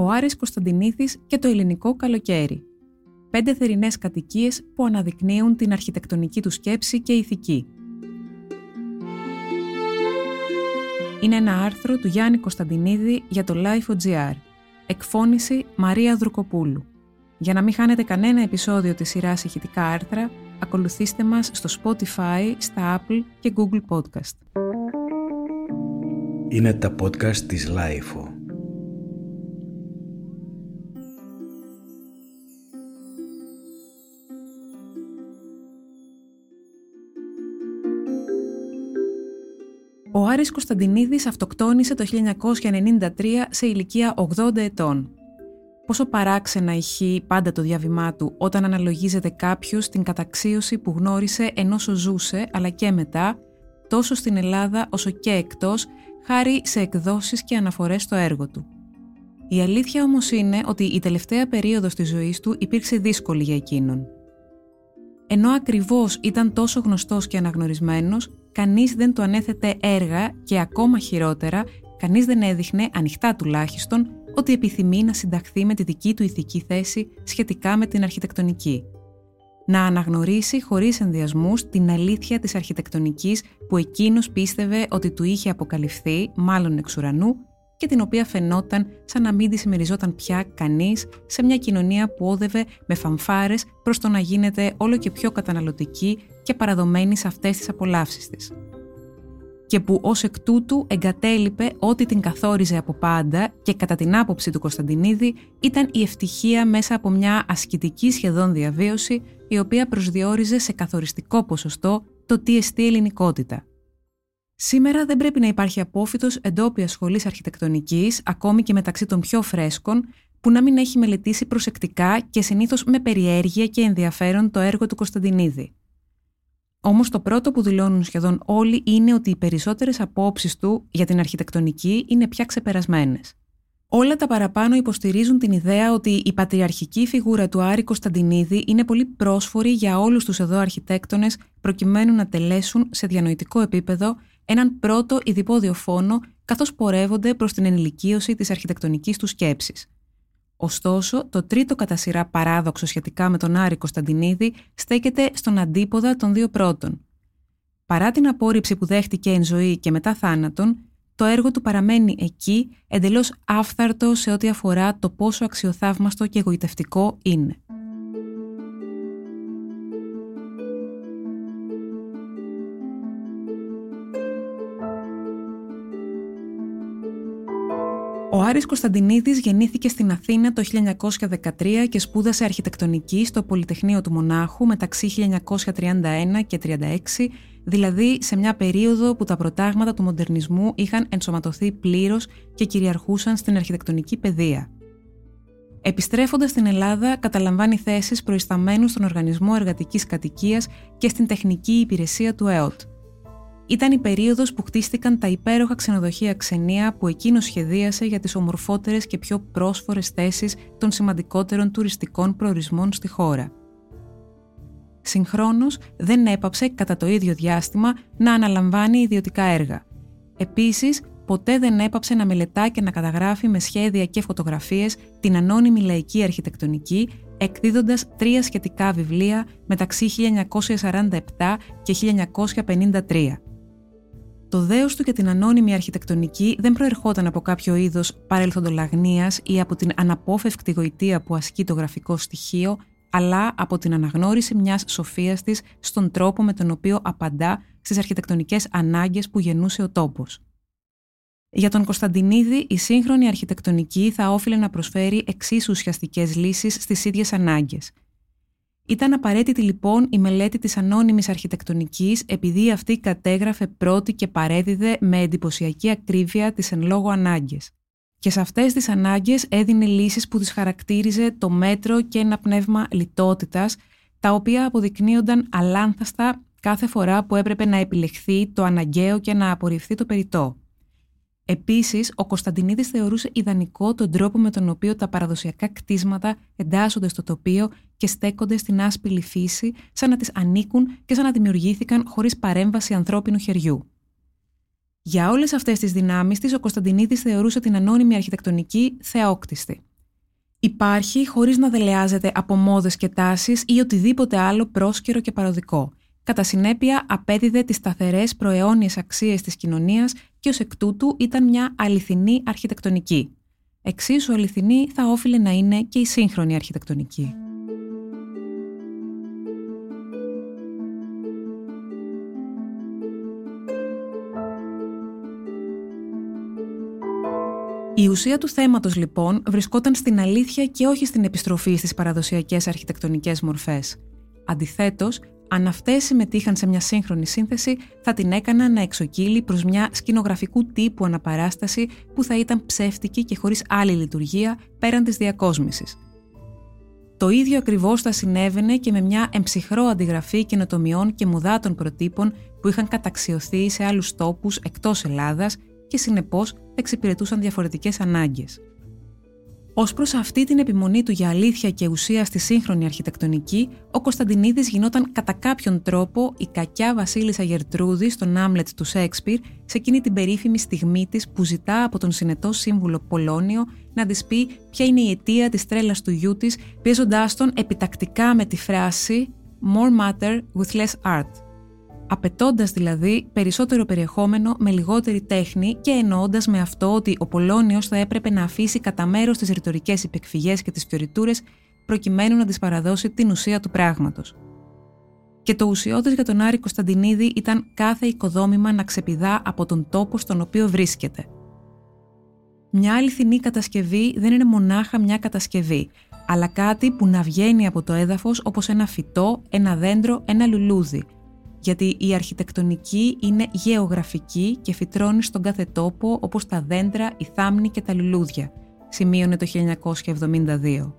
ο Άρης Κωνσταντινίδης και το ελληνικό καλοκαίρι. Πέντε θερινές κατοικίες που αναδεικνύουν την αρχιτεκτονική του σκέψη και ηθική. Είναι ένα άρθρο του Γιάννη Κωνσταντινίδη για το Life.gr. Εκφώνηση Μαρία Δρουκοπούλου. Για να μην χάνετε κανένα επεισόδιο της σειράς ηχητικά άρθρα, ακολουθήστε μας στο Spotify, στα Apple και Google Podcast. Είναι τα podcast της Lifeo. Ο Άρης Κωνσταντινίδης αυτοκτόνησε το 1993 σε ηλικία 80 ετών. Πόσο παράξενα ηχεί πάντα το διάβημά του όταν αναλογίζεται κάποιος την καταξίωση που γνώρισε ενώ ζούσε αλλά και μετά, τόσο στην Ελλάδα όσο και εκτός, χάρη σε εκδόσεις και αναφορές στο έργο του. Η αλήθεια όμως είναι ότι η τελευταία περίοδος της ζωής του υπήρξε δύσκολη για εκείνον. Ενώ ακριβώς ήταν τόσο γνωστός και αναγνωρισμένος, κανείς δεν του ανέθετε έργα και ακόμα χειρότερα, κανείς δεν έδειχνε, ανοιχτά τουλάχιστον, ότι επιθυμεί να συνταχθεί με τη δική του ηθική θέση σχετικά με την αρχιτεκτονική. Να αναγνωρίσει χωρίς ενδιασμούς την αλήθεια της αρχιτεκτονικής που εκείνος πίστευε ότι του είχε αποκαλυφθεί, μάλλον εξ ουρανού, και την οποία φαινόταν σαν να μην τη συμμεριζόταν πια κανείς σε μια κοινωνία που όδευε με φαμφάρες προς το να γίνεται όλο και πιο καταναλωτική και παραδομένη σε αυτές τις απολαύσεις της. Και που ως εκ τούτου εγκατέλειπε ό,τι την καθόριζε από πάντα και κατά την άποψη του Κωνσταντινίδη ήταν η ευτυχία μέσα από μια ασκητική σχεδόν διαβίωση η οποία προσδιορίζε σε καθοριστικό ποσοστό το τι εστί ελληνικότητα. Σήμερα δεν πρέπει να υπάρχει απόφυτος εντόπια σχολής αρχιτεκτονικής, ακόμη και μεταξύ των πιο φρέσκων, που να μην έχει μελετήσει προσεκτικά και συνήθως με περιέργεια και ενδιαφέρον το έργο του Κωνσταντινίδη. Όμως το πρώτο που δηλώνουν σχεδόν όλοι είναι ότι οι περισσότερες απόψεις του για την αρχιτεκτονική είναι πια ξεπερασμένες. Όλα τα παραπάνω υποστηρίζουν την ιδέα ότι η πατριαρχική φιγούρα του Άρη Κωνσταντινίδη είναι πολύ πρόσφορη για όλους τους εδώ αρχιτέκτονες προκειμένου να τελέσουν σε διανοητικό επίπεδο έναν πρώτο ειδipόδιο φόνο καθώς πορεύονται προς την ενηλικίωση της αρχιτεκτονικής του σκέψης. Ωστόσο, το τρίτο κατά σειρά παράδοξο σχετικά με τον Άρη Κωνσταντινίδη στέκεται στον αντίποδα των δύο πρώτων. Παρά την απόρριψη που δέχτηκε εν ζωή και μετά θάνατον, το έργο του παραμένει εκεί εντελώς άφθαρτο σε ό,τι αφορά το πόσο αξιοθαύμαστο και εγωιτευτικό είναι. Άρης Κωνσταντινίδης γεννήθηκε στην Αθήνα το 1913 και σπούδασε αρχιτεκτονική στο Πολυτεχνείο του Μονάχου μεταξύ 1931 και 1936, δηλαδή σε μια περίοδο που τα προτάγματα του μοντερνισμού είχαν ενσωματωθεί πλήρως και κυριαρχούσαν στην αρχιτεκτονική παιδεία. Επιστρέφοντας στην Ελλάδα, καταλαμβάνει θέσεις προϊσταμένου στον Οργανισμό Εργατικής Κατοικίας και στην Τεχνική Υπηρεσία του ΕΟΤ. Ήταν η περίοδος που χτίστηκαν τα υπέροχα ξενοδοχεία ξενία που εκείνος σχεδίασε για τις ομορφότερες και πιο πρόσφορες θέσεις των σημαντικότερων τουριστικών προορισμών στη χώρα. Συγχρόνως, δεν έπαψε κατά το ίδιο διάστημα να αναλαμβάνει ιδιωτικά έργα. Επίσης, ποτέ δεν έπαψε να μελετά και να καταγράφει με σχέδια και φωτογραφίες την ανώνυμη λαϊκή αρχιτεκτονική, εκδίδοντας τρία σχετικά βιβλία μεταξύ 1947 και 1953. Το δέος του για την ανώνυμη αρχιτεκτονική δεν προερχόταν από κάποιο είδος παρελθοντολαγνίας ή από την αναπόφευκτη γοητεία που ασκεί το γραφικό στοιχείο, αλλά από την αναγνώριση μιας σοφίας της στον τρόπο με τον οποίο απαντά στις αρχιτεκτονικές ανάγκες που γεννούσε ο τόπος. Για τον Κωνσταντινίδη, η σύγχρονη αρχιτεκτονική θα όφιλε να προσφέρει εξίσου ουσιαστικές λύσεις στις ίδιες ανάγκε – ήταν απαραίτητη λοιπόν η μελέτη της ανώνυμης αρχιτεκτονικής επειδή αυτή κατέγραφε πρώτη και παρέδιδε με εντυπωσιακή ακρίβεια τις εν λόγω ανάγκες. Και σε αυτές τις ανάγκες έδινε λύσεις που τις χαρακτήριζε το μέτρο και ένα πνεύμα λιτότητας, τα οποία αποδεικνύονταν αλάνθαστα κάθε φορά που έπρεπε να επιλεχθεί το αναγκαίο και να απορριφθεί το περιττό. Επίσης, ο Κωνσταντινίδης θεωρούσε ιδανικό τον τρόπο με τον οποίο τα παραδοσιακά κτίσματα εντάσσονται στο τοπίο και στέκονται στην άσπηλη φύση, σαν να τις ανήκουν και σαν να δημιουργήθηκαν χωρίς παρέμβαση ανθρώπινου χεριού. Για όλες αυτές τις δυνάμεις της, ο Κωνσταντινίδης θεωρούσε την ανώνυμη αρχιτεκτονική θεόκτιστη. Υπάρχει χωρίς να δελεάζεται από μόδες και τάσεις ή οτιδήποτε άλλο πρόσκαιρο και παροδικό. Κατά συνέπεια, απέδιδε τις σταθερές προαιώνιες αξίες της κοινωνίας και ως εκ τούτου ήταν μια αληθινή αρχιτεκτονική. Εξίσου αληθινή θα όφιλε να είναι και η σύγχρονη αρχιτεκτονική. Η ουσία του θέματος λοιπόν βρισκόταν στην αλήθεια και όχι στην επιστροφή στις παραδοσιακές αρχιτεκτονικές μορφές. Αντιθέτως, αν αυτές συμμετείχαν σε μια σύγχρονη σύνθεση, θα την έκαναν να εξοκύλει προς μια σκηνογραφικού τύπου αναπαράσταση που θα ήταν ψεύτικη και χωρίς άλλη λειτουργία πέραν της διακόσμησης. Το ίδιο ακριβώς θα συνέβαινε και με μια εμψυχρό αντιγραφή καινοτομιών και μουδάτων προτύπων που είχαν καταξιωθεί σε άλλους τόπους εκτός Ελλάδας και συνεπώς εξυπηρετούσαν διαφορετικές ανάγκες. Ω προς αυτή την επιμονή του για αλήθεια και ουσία στη σύγχρονη αρχιτεκτονική, ο Κωνσταντινίδης γινόταν κατά κάποιον τρόπο η κακιά Βασίλισσα Γερτρούδη στον Άμλετ του Σέξπιρ σε εκείνη την περίφημη στιγμή της που ζητά από τον συνετό σύμβουλο Πολώνιο να της πει ποια είναι η αιτία της τρέλας του γιού της, πιέζοντάς τον επιτακτικά με τη φράση More matter with less art απαιτώντας δηλαδή περισσότερο περιεχόμενο με λιγότερη τέχνη και εννοώντας με αυτό ότι ο Πολώνιος θα έπρεπε να αφήσει κατά μέρος τις ρητορικές υπεκφυγές και τις φιωριτούρες προκειμένου να τη παραδώσει την ουσία του πράγματος. Και το ουσιώδες για τον Άρη Κωνσταντινίδη ήταν κάθε οικοδόμημα να ξεπηδά από τον τόπο στον οποίο βρίσκεται. Μια αληθινή κατασκευή δεν είναι μονάχα μια κατασκευή, αλλά κάτι που να βγαίνει από το έδαφος όπως ένα φυτό, ένα δέντρο, ένα λουλούδι – γιατί η αρχιτεκτονική είναι γεωγραφική και φυτρώνει στον κάθε τόπο όπως τα δέντρα, η θάμνη και τα λουλούδια, σημείωνε το 1972.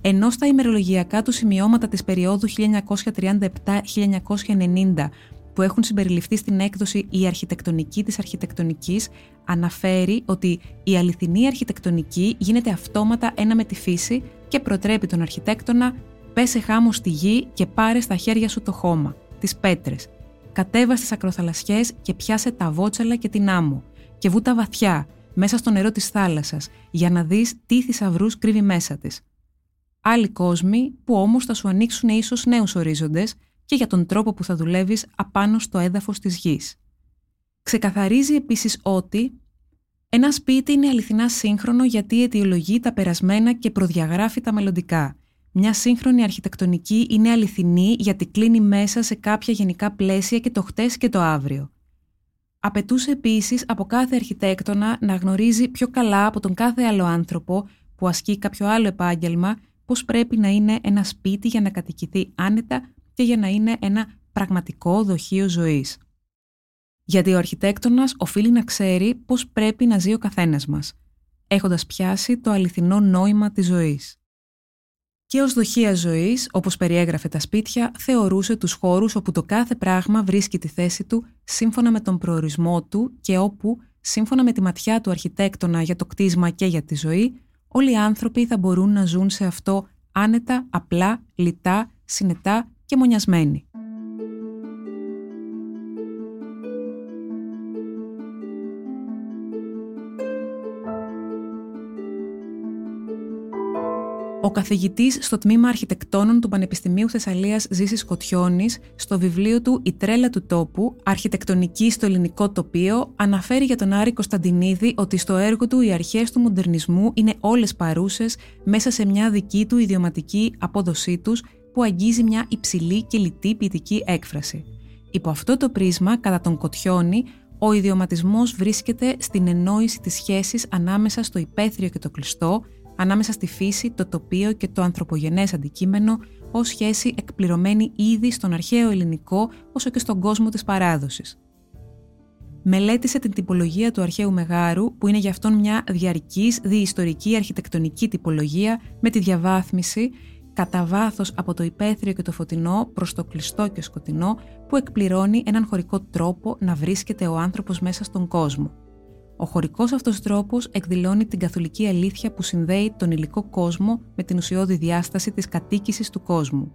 Ενώ στα ημερολογιακά του σημειώματα της περίοδου 1937-1990 που έχουν συμπεριληφθεί στην έκδοση «Η αρχιτεκτονική της αρχιτεκτονικής» αναφέρει ότι η αληθινή αρχιτεκτονική γίνεται αυτόματα ένα με τη φύση και προτρέπει τον αρχιτέκτονα «Πέσε χάμω στη γη και πάρε στα χέρια σου το χώμα» τις πέτρες. Κατέβα στις ακροθαλασσιές και πιάσε τα βότσαλα και την άμμο και βούτα βαθιά, μέσα στο νερό της θάλασσας, για να δεις τι θησαυρούς κρύβει μέσα της. Άλλοι κόσμοι που όμως θα σου ανοίξουν ίσως νέους ορίζοντες και για τον τρόπο που θα δουλεύεις απάνω στο έδαφος της γης. Ξεκαθαρίζει επίσης ότι ένα σπίτι είναι αληθινά σύγχρονο γιατί αιτιολογεί τα περασμένα και προδιαγράφει τα μελλοντικά μια σύγχρονη αρχιτεκτονική είναι αληθινή γιατί κλείνει μέσα σε κάποια γενικά πλαίσια και το χτες και το αύριο. Απαιτούσε επίσης από κάθε αρχιτέκτονα να γνωρίζει πιο καλά από τον κάθε άλλο άνθρωπο που ασκεί κάποιο άλλο επάγγελμα πώς πρέπει να είναι ένα σπίτι για να κατοικηθεί άνετα και για να είναι ένα πραγματικό δοχείο ζωής. Γιατί ο αρχιτέκτονας οφείλει να ξέρει πώς πρέπει να ζει ο καθένας μας, έχοντας πιάσει το αληθινό νόημα της ζωής και ως δοχεία ζωής, όπως περιέγραφε τα σπίτια, θεωρούσε τους χώρους όπου το κάθε πράγμα βρίσκει τη θέση του σύμφωνα με τον προορισμό του και όπου, σύμφωνα με τη ματιά του αρχιτέκτονα για το κτίσμα και για τη ζωή, όλοι οι άνθρωποι θα μπορούν να ζουν σε αυτό άνετα, απλά, λιτά, συνετά και μονιασμένοι. Ο καθηγητής στο τμήμα Αρχιτεκτόνων του Πανεπιστημίου Θεσσαλίας Ζήσης Κοτιώνη, στο βιβλίο του Η τρέλα του τόπου, Αρχιτεκτονική στο ελληνικό τοπίο, αναφέρει για τον Άρη Κωνσταντινίδη ότι στο έργο του οι αρχές του μοντερνισμού είναι όλες παρούσες μέσα σε μια δική του ιδιωματική απόδοσή τους που αγγίζει μια υψηλή και λιτή ποιητική έκφραση. Υπό αυτό το πρίσμα, κατά τον Κοτιώνη, ο ιδιωματισμός βρίσκεται στην εννόηση της σχέσης ανάμεσα στο υπαίθριο και το κλειστό, ανάμεσα στη φύση, το τοπίο και το ανθρωπογενές αντικείμενο ως σχέση εκπληρωμένη ήδη στον αρχαίο ελληνικό όσο και στον κόσμο της παράδοσης. Μελέτησε την τυπολογία του αρχαίου Μεγάρου, που είναι για αυτόν μια διαρκής διιστορική αρχιτεκτονική τυπολογία με τη διαβάθμιση κατά βάθος από το υπαίθριο και το φωτεινό προς το κλειστό και σκοτεινό που εκπληρώνει έναν χωρικό τρόπο να βρίσκεται ο άνθρωπος μέσα στον κόσμο. Ο χωρικός αυτός τρόπος εκδηλώνει την καθολική αλήθεια που συνδέει τον υλικό κόσμο με την ουσιώδη διάσταση της κατοίκησης του κόσμου.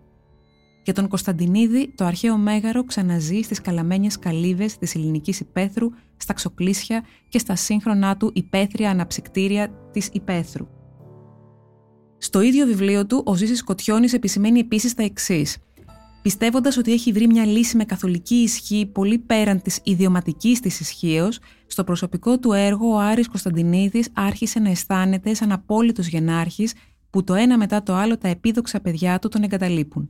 Για τον Κωνσταντινίδη, το αρχαίο μέγαρο ξαναζεί στις καλαμένιες καλύβες της ελληνικής υπαίθρου, στα ξοκλήσια και στα σύγχρονά του υπαίθρια αναψυκτήρια της υπαίθρου. Στο ίδιο βιβλίο του, ο Ζήσης Κοτιώνης επισημαίνει επίσης τα εξής. Πιστεύοντας ότι έχει βρει μια λύση με καθολική ισχύ πολύ πέραν της ιδιωματικής της ισχύως, στο προσωπικό του έργο ο Άρης Κωνσταντινίδης άρχισε να αισθάνεται σαν απόλυτος γενάρχης που το ένα μετά το άλλο τα επίδοξα παιδιά του τον εγκαταλείπουν.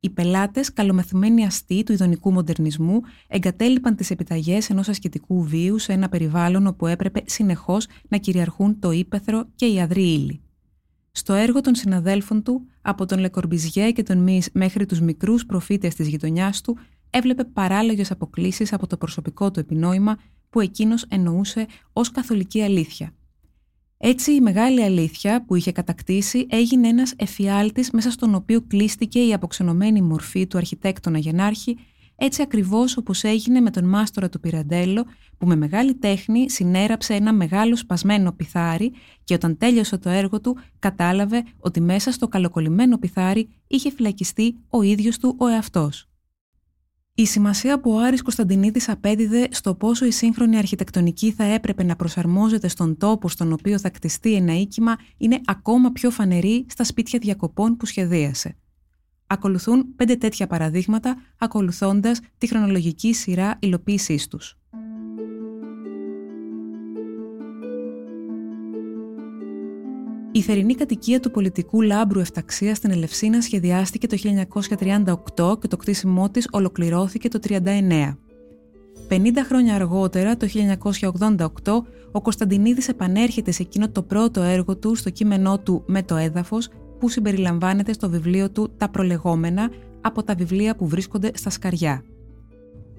Οι πελάτες, καλομεθυμένοι αστεί του ειδονικού μοντερνισμού, εγκατέλειπαν τις επιταγές ενός ασκητικού βίου σε ένα περιβάλλον όπου έπρεπε συνεχώς να κυριαρχούν το ύπεθρο και η αδρή ύλη. Στο έργο των συναδέλφων του, από τον Λεκορμπιζιέ και τον Μη μέχρι τους μικρούς προφήτες της γειτονιάς του, έβλεπε παράλογες αποκλήσει από το προσωπικό του επινόημα που εκείνος εννοούσε ως καθολική αλήθεια. Έτσι η μεγάλη αλήθεια που είχε κατακτήσει έγινε ένας εφιάλτης μέσα στον οποίο κλείστηκε η αποξενωμένη μορφή του αρχιτέκτονα γενάρχη έτσι ακριβώς όπως έγινε με τον μάστορα του Πυραντέλο που με μεγάλη τέχνη συνέραψε ένα μεγάλο σπασμένο πιθάρι και όταν τέλειωσε το έργο του κατάλαβε ότι μέσα στο καλοκολλημένο πιθάρι είχε φυλακιστεί ο ίδιος του ο εαυτός. Η σημασία που ο Άρης Κωνσταντινίδης απέδιδε στο πόσο η σύγχρονη αρχιτεκτονική θα έπρεπε να προσαρμόζεται στον τόπο στον οποίο θα κτιστεί ένα οίκημα είναι ακόμα πιο φανερή στα σπίτια διακοπών που σχεδίασε. Ακολουθούν πέντε τέτοια παραδείγματα, ακολουθώντας τη χρονολογική σειρά υλοποίησής τους. Η θερινή κατοικία του πολιτικού λάμπρου Εφταξίας στην Ελευσίνα σχεδιάστηκε το 1938 και το κτίσιμό της ολοκληρώθηκε το 1939. 50 χρόνια αργότερα, το 1988, ο Κωνσταντινίδης επανέρχεται σε εκείνο το πρώτο έργο του στο κείμενό του «Με το έδαφος» που συμπεριλαμβάνεται στο βιβλίο του «Τα προλεγόμενα» από τα βιβλία που βρίσκονται στα σκαριά.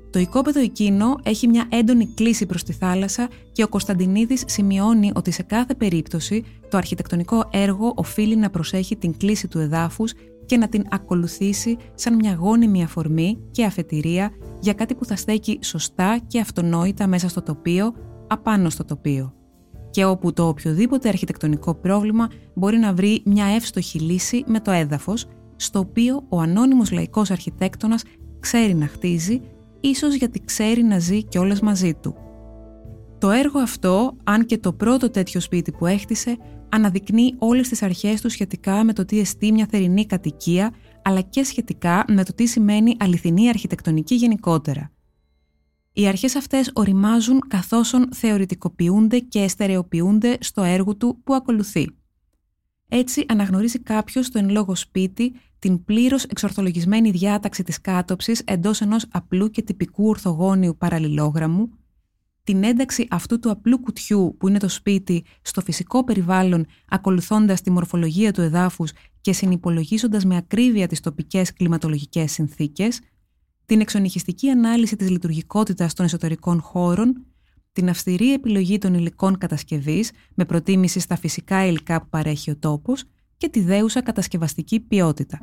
Το οικόπεδο εκείνο έχει μια έντονη κλίση προς τη θάλασσα και ο Κωνσταντινίδης σημειώνει ότι σε κάθε περίπτωση το αρχιτεκτονικό έργο οφείλει να προσέχει την κλίση του εδάφους και να την ακολουθήσει σαν μια γόνιμη αφορμή και αφετηρία για κάτι που θα στέκει σωστά και αυτονόητα μέσα στο τοπίο, απάνω στο τοπίο. Και όπου το οποιοδήποτε αρχιτεκτονικό πρόβλημα μπορεί να βρει μια εύστοχη λύση με το έδαφος, στο οποίο ο ανώνυμος λαϊκός αρχιτέκτονας ξέρει να χτίζει ίσως γιατί ξέρει να ζει κιόλας μαζί του. Το έργο αυτό, αν και το πρώτο τέτοιο σπίτι που έχτισε, αναδεικνύει όλες τις αρχές του σχετικά με το τι εστί μια θερινή κατοικία, αλλά και σχετικά με το τι σημαίνει αληθινή αρχιτεκτονική γενικότερα. Οι αρχές αυτές οριμάζουν καθώς θεωρητικοποιούνται και εστερεοποιούνται στο έργο του που ακολουθεί. Έτσι αναγνωρίζει κάποιος το εν λόγω σπίτι την πλήρως εξορθολογισμένη διάταξη της κάτωψης εντός ενός απλού και τυπικού ορθογώνιου παραλληλόγραμμου, την ένταξη αυτού του απλού κουτιού που είναι το σπίτι στο φυσικό περιβάλλον ακολουθώντας τη μορφολογία του εδάφους και συνυπολογίζοντας με ακρίβεια τις τοπικές κλιματολογικές συνθήκες, την εξονυχιστική ανάλυση της λειτουργικότητας των εσωτερικών χώρων, την αυστηρή επιλογή των υλικών κατασκευής με προτίμηση στα φυσικά υλικά που παρέχει ο τόπος και τη δέουσα κατασκευαστική ποιότητα.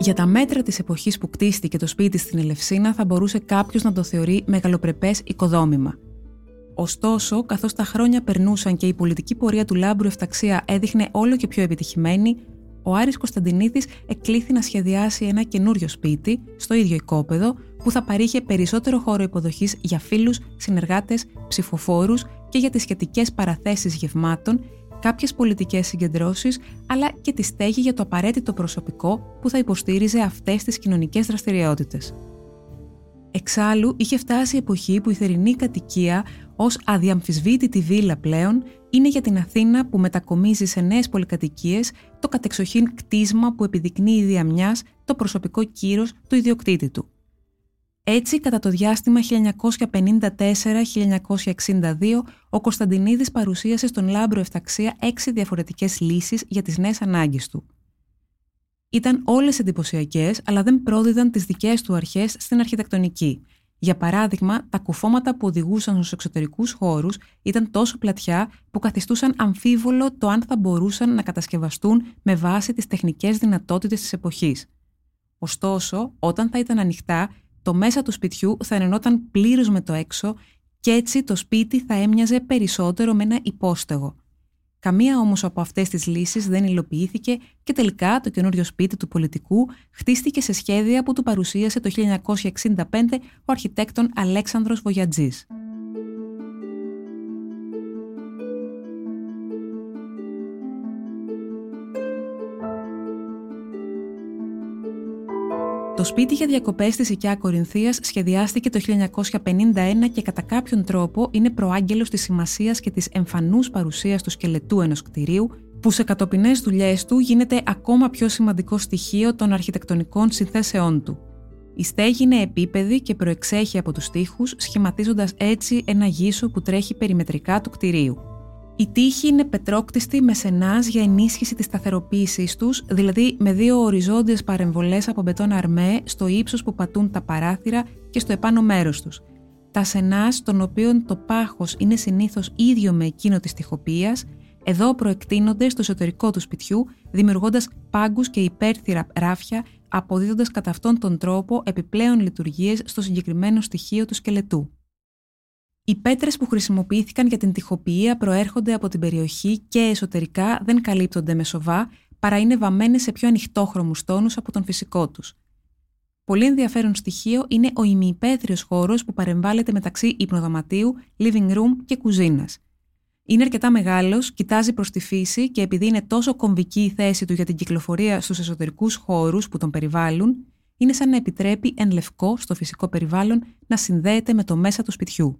Για τα μέτρα της εποχής που κτίστηκε το σπίτι στην Ελευσίνα θα μπορούσε κάποιος να το θεωρεί μεγαλοπρεπές οικοδόμημα. Ωστόσο, καθώς τα χρόνια περνούσαν και η πολιτική πορεία του Λάμπρου Εφταξία έδειχνε όλο και πιο επιτυχημένη, ο Άρης Κωνσταντινίδης εκλήθη να σχεδιάσει ένα καινούριο σπίτι, στο ίδιο οικόπεδο, που θα παρήχε περισσότερο χώρο υποδοχής για φίλους, συνεργάτες, ψηφοφόρους και για τις σχετικές παραθέσεις γευμάτων, κάποιες πολιτικές συγκεντρώσεις, αλλά και τη στέγη για το απαραίτητο προσωπικό που θα υποστήριζε αυτές τις κοινωνικές δραστηριότητες. Εξάλλου, είχε φτάσει η εποχή που η θερινή κατοικία ως αδιαμφισβήτητη βίλα πλέον είναι για την Αθήνα που μετακομίζει σε νέες πολυκατοικίες το κατεξοχήν κτίσμα που επιδεικνύει διαμιάς το προσωπικό κύρος του ιδιοκτήτη του. Έτσι, κατά το διάστημα 1954-1962, ο Κωνσταντινίδης παρουσίασε στον Λάμπρο Ευταξία έξι διαφορετικές λύσεις για τις νέες ανάγκες του. Ήταν όλες εντυπωσιακές, αλλά δεν πρόδιδαν τις δικές του αρχές στην αρχιτεκτονική. Για παράδειγμα, τα κουφώματα που οδηγούσαν στους εξωτερικούς χώρους ήταν τόσο πλατιά που καθιστούσαν αμφίβολο το αν θα μπορούσαν να κατασκευαστούν με βάση τις τεχνικές δυνατότητες της εποχής. Ωστόσο, όταν θα ήταν ανοιχτά, το μέσα του σπιτιού θα ενωνόταν πλήρως με το έξω και έτσι το σπίτι θα έμοιαζε περισσότερο με ένα υπόστεγο. Καμία όμως από αυτές τις λύσεις δεν υλοποιήθηκε και τελικά το καινούριο σπίτι του πολιτικού χτίστηκε σε σχέδια που του παρουσίασε το 1965 ο αρχιτέκτον Αλέξανδρος Βογιατζής. Σπίτι για διακοπές στη Οικιά Κορινθίας σχεδιάστηκε το 1951 και κατά κάποιον τρόπο είναι προάγγελος της σημασίας και της εμφανούς παρουσίας του σκελετού ενός κτηρίου, που σε κατοπινές δουλειές του γίνεται ακόμα πιο σημαντικό στοιχείο των αρχιτεκτονικών συνθέσεών του. Η στέγη είναι επίπεδη και προεξέχει από τους τοίχου, σχηματίζοντας έτσι ένα γύσο που τρέχει περιμετρικά του κτηρίου. Η τύχη είναι πετρόκτιστη με σενάς για ενίσχυση της σταθεροποίησής τους, δηλαδή με δύο οριζόντιες παρεμβολές από μπετόν αρμέ στο ύψος που πατούν τα παράθυρα και στο επάνω μέρος τους. Τα σενάς, των οποίων το πάχος είναι συνήθως ίδιο με εκείνο της τυχοποίησης, εδώ προεκτείνονται στο εσωτερικό του σπιτιού, δημιουργώντας πάγκους και υπέρθυρα ράφια, αποδίδοντας κατά αυτόν τον τρόπο επιπλέον λειτουργίες στο συγκεκριμένο στοιχείο του σκελετού. Οι πέτρες που χρησιμοποιήθηκαν για την τυχοποιία προέρχονται από την περιοχή και εσωτερικά δεν καλύπτονται με σοβά, παρά είναι βαμμένες σε πιο ανοιχτόχρωμους τόνους από τον φυσικό τους. Πολύ ενδιαφέρον στοιχείο είναι ο ημιυπαίθριος χώρος που παρεμβάλλεται μεταξύ υπνοδωματίου, living room και κουζίνας. Είναι αρκετά μεγάλος, κοιτάζει προς τη φύση και επειδή είναι τόσο κομβική η θέση του για την κυκλοφορία στους εσωτερικούς χώρους που τον περιβάλλουν, είναι σαν να επιτρέπει εν λευκό στο φυσικό περιβάλλον να συνδέεται με το μέσα του σπιτιού.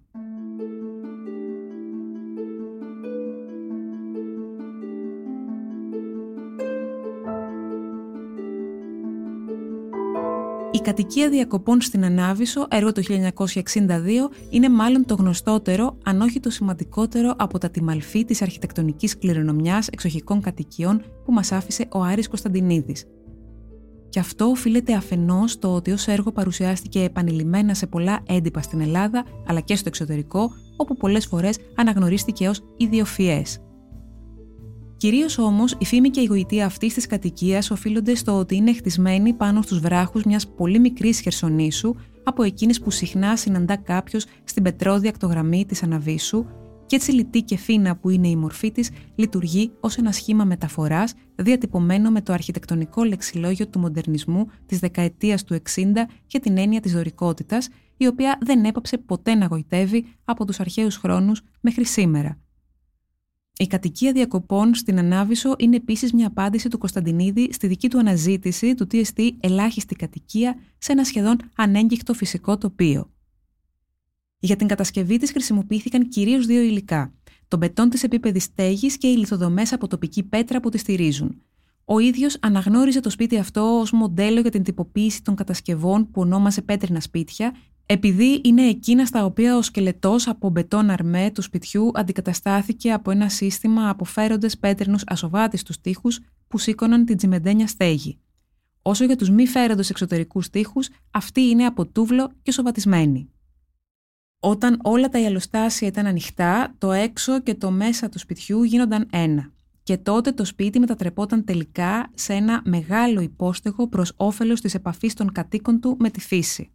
Κατοικία διακοπών στην Ανάβησο, έργο το 1962, είναι μάλλον το γνωστότερο, αν όχι το σημαντικότερο από τα τιμαλφή της αρχιτεκτονικής κληρονομιάς εξοχικών κατοικιών που μας άφησε ο Άρης Κωνσταντινίδης. Και αυτό οφείλεται αφενός στο ότι ως έργο παρουσιάστηκε επανειλημμένα σε πολλά έντυπα στην Ελλάδα, αλλά και στο εξωτερικό, όπου πολλές φορές αναγνωρίστηκε ως ιδιοφιές. Κυρίως όμως, η φήμη και η γοητεία αυτής της κατοικίας οφείλονται στο ότι είναι χτισμένη πάνω στους βράχους μιας πολύ μικρής χερσονήσου από εκείνες που συχνά συναντά κάποιος στην πετρώδια ακτογραμμή της Αναβίσου, και έτσι λιτή και φίνα που είναι η μορφή της, λειτουργεί ως ένα σχήμα μεταφοράς διατυπωμένο με το αρχιτεκτονικό λεξιλόγιο του μοντερνισμού της δεκαετίας του 60 για την έννοια της δωρικότητα, η οποία δεν έπαψε ποτέ να γοητεύει από τους αρχαίους χρόνους μέχρι σήμερα. Η κατοικία διακοπών στην Ανάβησο είναι επίσης μια απάντηση του Κωνσταντινίδη στη δική του αναζήτηση του τι εστί ελάχιστη κατοικία σε ένα σχεδόν ανέγκυχτο φυσικό τοπίο. Για την κατασκευή της χρησιμοποιήθηκαν κυρίως δύο υλικά: το μπετόν της επίπεδης στέγης και οι λιθοδομές από τοπική πέτρα που τη στηρίζουν. Ο ίδιος αναγνώριζε το σπίτι αυτό ως μοντέλο για την τυποποίηση των κατασκευών που ονόμασε πέτρινα σπίτια επειδή είναι εκείνα στα οποία ο σκελετός από μπετόν αρμέ του σπιτιού αντικαταστάθηκε από ένα σύστημα από φέροντες πέτρινους ασοβάτιστους τείχους που σήκωναν την τσιμεντένια στέγη. Όσο για τους μη φέροντες εξωτερικούς τείχους, αυτοί είναι από τούβλο και σοβατισμένοι. Όταν όλα τα ιαλοστάσια ήταν ανοιχτά, το έξω και το μέσα του σπιτιού γίνονταν ένα. Και τότε το σπίτι μετατρεπόταν τελικά σε ένα μεγάλο υπόστεγο προς όφελος της επαφής των κατοίκων του με τη φύση.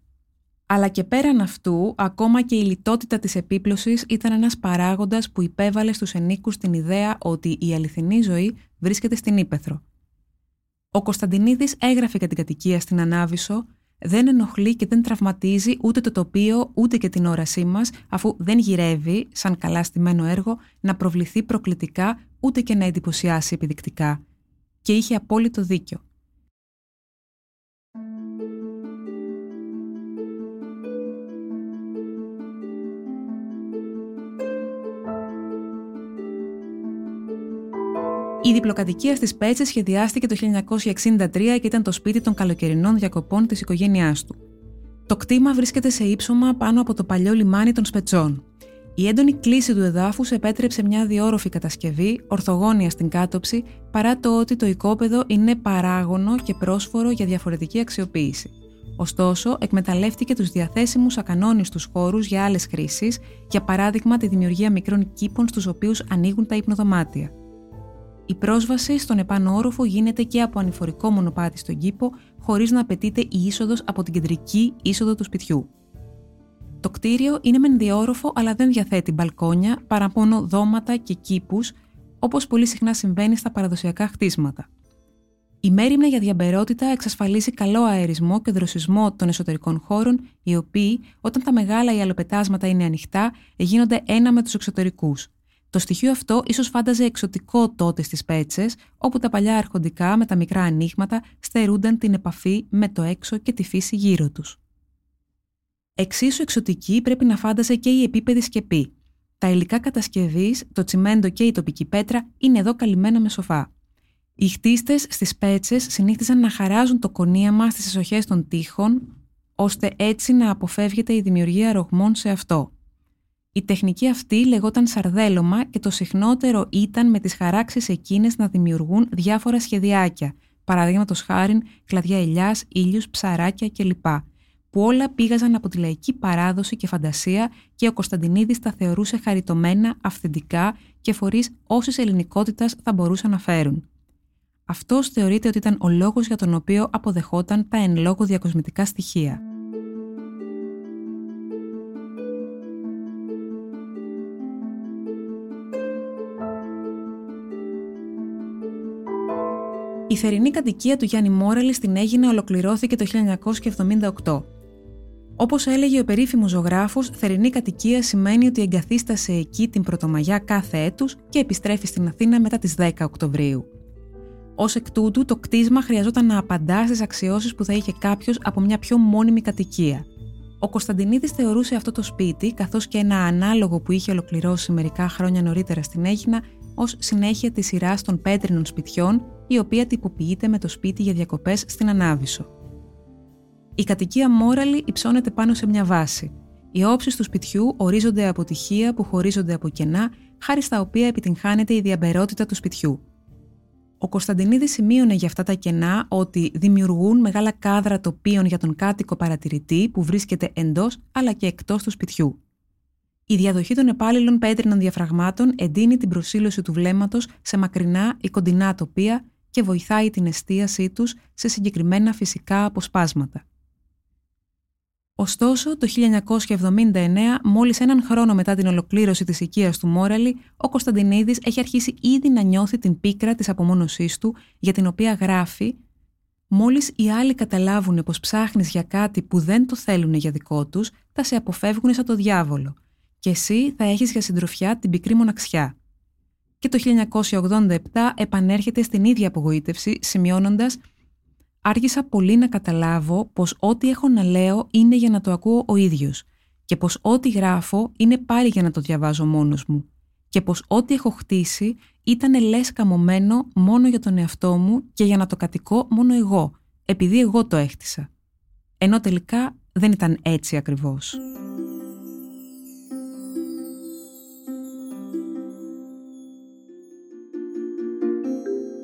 Αλλά και πέραν αυτού, ακόμα και η λιτότητα της επίπλωσης ήταν ένας παράγοντας που υπέβαλε στους ενίκους την ιδέα ότι η αληθινή ζωή βρίσκεται στην Ήπεθρο. Ο Κωνσταντινίδης έγραφε για την κατοικία στην Ανάβησο δεν ενοχλεί και δεν τραυματίζει ούτε το τοπίο ούτε και την όρασή μας αφού δεν γυρεύει, σαν καλά στημένο έργο, να προβληθεί προκλητικά ούτε και να εντυπωσιάσει επιδεικτικά. Και είχε απόλυτο δίκιο. Η διπλοκατοικία στις Πέτσες σχεδιάστηκε το 1963 και ήταν το σπίτι των καλοκαιρινών διακοπών της οικογένειάς του. Το κτήμα βρίσκεται σε ύψωμα πάνω από το παλιό λιμάνι των Σπετσών. Η έντονη κλίση του εδάφους επέτρεψε μια διόρροφη κατασκευή, ορθογόνια στην κάτωψη, παρά το ότι το οικόπεδο είναι παράγωνο και πρόσφορο για διαφορετική αξιοποίηση. Ωστόσο, εκμεταλλεύτηκε τους διαθέσιμους ακανόνιστους χώρους για άλλες χρήσεις, για παράδειγμα τη δημιουργία μικρών κήπων στους οποίους ανοίγουν τα υπνοδωμάτια. Η πρόσβαση στον επάνω όροφο γίνεται και από ανηφορικό μονοπάτι στον κήπο, χωρίς να απαιτείται η είσοδος από την κεντρική είσοδο του σπιτιού. Το κτίριο είναι μεν διόροφο, αλλά δεν διαθέτει μπαλκόνια παρά μόνο δώματα και κήπους, όπως πολύ συχνά συμβαίνει στα παραδοσιακά χτίσματα. Η μέρημνα για διαμπερότητα εξασφαλίζει καλό αερισμό και δροσισμό των εσωτερικών χώρων, οι οποίοι, όταν τα μεγάλα ή αλλοπετάσματα είναι ανοιχτά, γίνονται ένα με τους εξωτερικούς. Το στοιχείο αυτό ίσως φάνταζε εξωτικό τότε στις πέτσες, όπου τα παλιά αρχοντικά με τα μικρά ανοίγματα στερούνταν την επαφή με το έξω και τη φύση γύρω τους. Εξίσου εξωτική πρέπει να φάνταζε και η επίπεδη σκεπή. Τα υλικά κατασκευής, το τσιμέντο και η τοπική πέτρα είναι εδώ καλυμμένα με σοφά. Οι χτίστες στις πέτσες συνήθιζαν να χαράζουν το κονίαμα στις εσοχές των τείχων, ώστε έτσι να αποφεύγεται η δημιουργία ρογμών σε αυτό. Η τεχνική αυτή λεγόταν σαρδέλωμα και το συχνότερο ήταν με τις χαράξεις εκείνες να δημιουργούν διάφορα σχεδιάκια, παραδείγματος χάρη κλαδιά ελιάς, ήλιους, ψαράκια κλπ που όλα πήγαζαν από τη λαϊκή παράδοση και φαντασία και ο Κωνσταντινίδης τα θεωρούσε χαριτωμένα, αυθεντικά και φορείς όσης ελληνικότητας θα μπορούσαν να φέρουν. Αυτός θεωρείται ότι ήταν ο λόγος για τον οποίο αποδεχόταν τα εν λόγω διακοσμητικά στοιχεία. Η θερινή κατοικία του Γιάννη Μόραλη στην Έγινα ολοκληρώθηκε το 1978. Όπως έλεγε ο περίφημος ζωγράφος, θερινή κατοικία σημαίνει ότι εγκαθίστασε εκεί την Πρωτομαγιά κάθε έτους και επιστρέφει στην Αθήνα μετά τις 10 Οκτωβρίου. Ω εκ τούτου, το κτίσμα χρειαζόταν να απαντά στις αξιώσεις που θα είχε κάποιος από μια πιο μόνιμη κατοικία. Ο Κωνσταντινίδης θεωρούσε αυτό το σπίτι, καθώς και ένα ανάλογο που είχε ολοκληρώσει μερικά χρόνια νωρίτερα στην Έγινα, ως συνέχεια της σειράς των πέτρινων σπιτιών, η οποία τυποποιείται με το σπίτι για διακοπές στην Ανάβησο. Η κατοικία Μόραλη υψώνεται πάνω σε μια βάση. Οι όψεις του σπιτιού ορίζονται από τυχεία που χωρίζονται από κενά, χάρη στα οποία επιτυγχάνεται η διαμπερότητα του σπιτιού. Ο Κωνσταντινίδης σημείωνε για αυτά τα κενά ότι δημιουργούν μεγάλα κάδρα τοπίων για τον κάτοικο παρατηρητή που βρίσκεται εντός αλλά και εκτός του σπιτιού. Η διαδοχή των επάλληλων πέτρινων διαφραγμάτων εντείνει την προσήλωση του βλέμματος σε μακρινά ή κοντινά τοπία και βοηθάει την εστίασή τους σε συγκεκριμένα φυσικά αποσπάσματα. Ωστόσο, το 1979, μόλις έναν χρόνο μετά την ολοκλήρωση της οικίας του Μόραλη, ο Κωνσταντινίδης έχει αρχίσει ήδη να νιώθει την πίκρα της απομόνωσής του, για την οποία γράφει «Μόλις οι άλλοι καταλάβουν πως ψάχνεις για κάτι που δεν το θέλουν για δικό τους, θα σε αποφεύγουν σαν το διάβολο και εσύ θα έχεις για συντροφιά την πικρή μοναξιά». Και το 1987 επανέρχεται στην ίδια απογοήτευση, σημειώνοντας άργησα πολύ να καταλάβω πως ό,τι έχω να λέω είναι για να το ακούω ο ίδιος και πως ό,τι γράφω είναι πάλι για να το διαβάζω μόνος μου και πως ό,τι έχω χτίσει ήταν λες καμωμένο μόνο για τον εαυτό μου και για να το κατοικώ μόνο εγώ, επειδή εγώ το έχτισα. Ενώ τελικά δεν ήταν έτσι ακριβώς.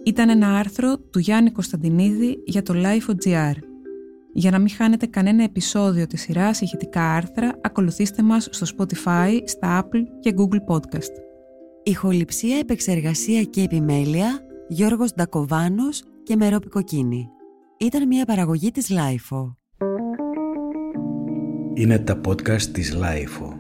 Ήταν ένα άρθρο του Γιάννη Κωνσταντινίδη για το Life.gr. Για να μην χάνετε κανένα επεισόδιο της σειράς ηχητικά άρθρα, ακολουθήστε μας στο Spotify, στα Apple και Google Podcast. Ηχοληψία, επεξεργασία και επιμέλεια, Γιώργος Ντακοβάνος και Μερόπη Κοκκίνη. Ήταν μια παραγωγή της Lifeo. Είναι τα podcast της Lifeo.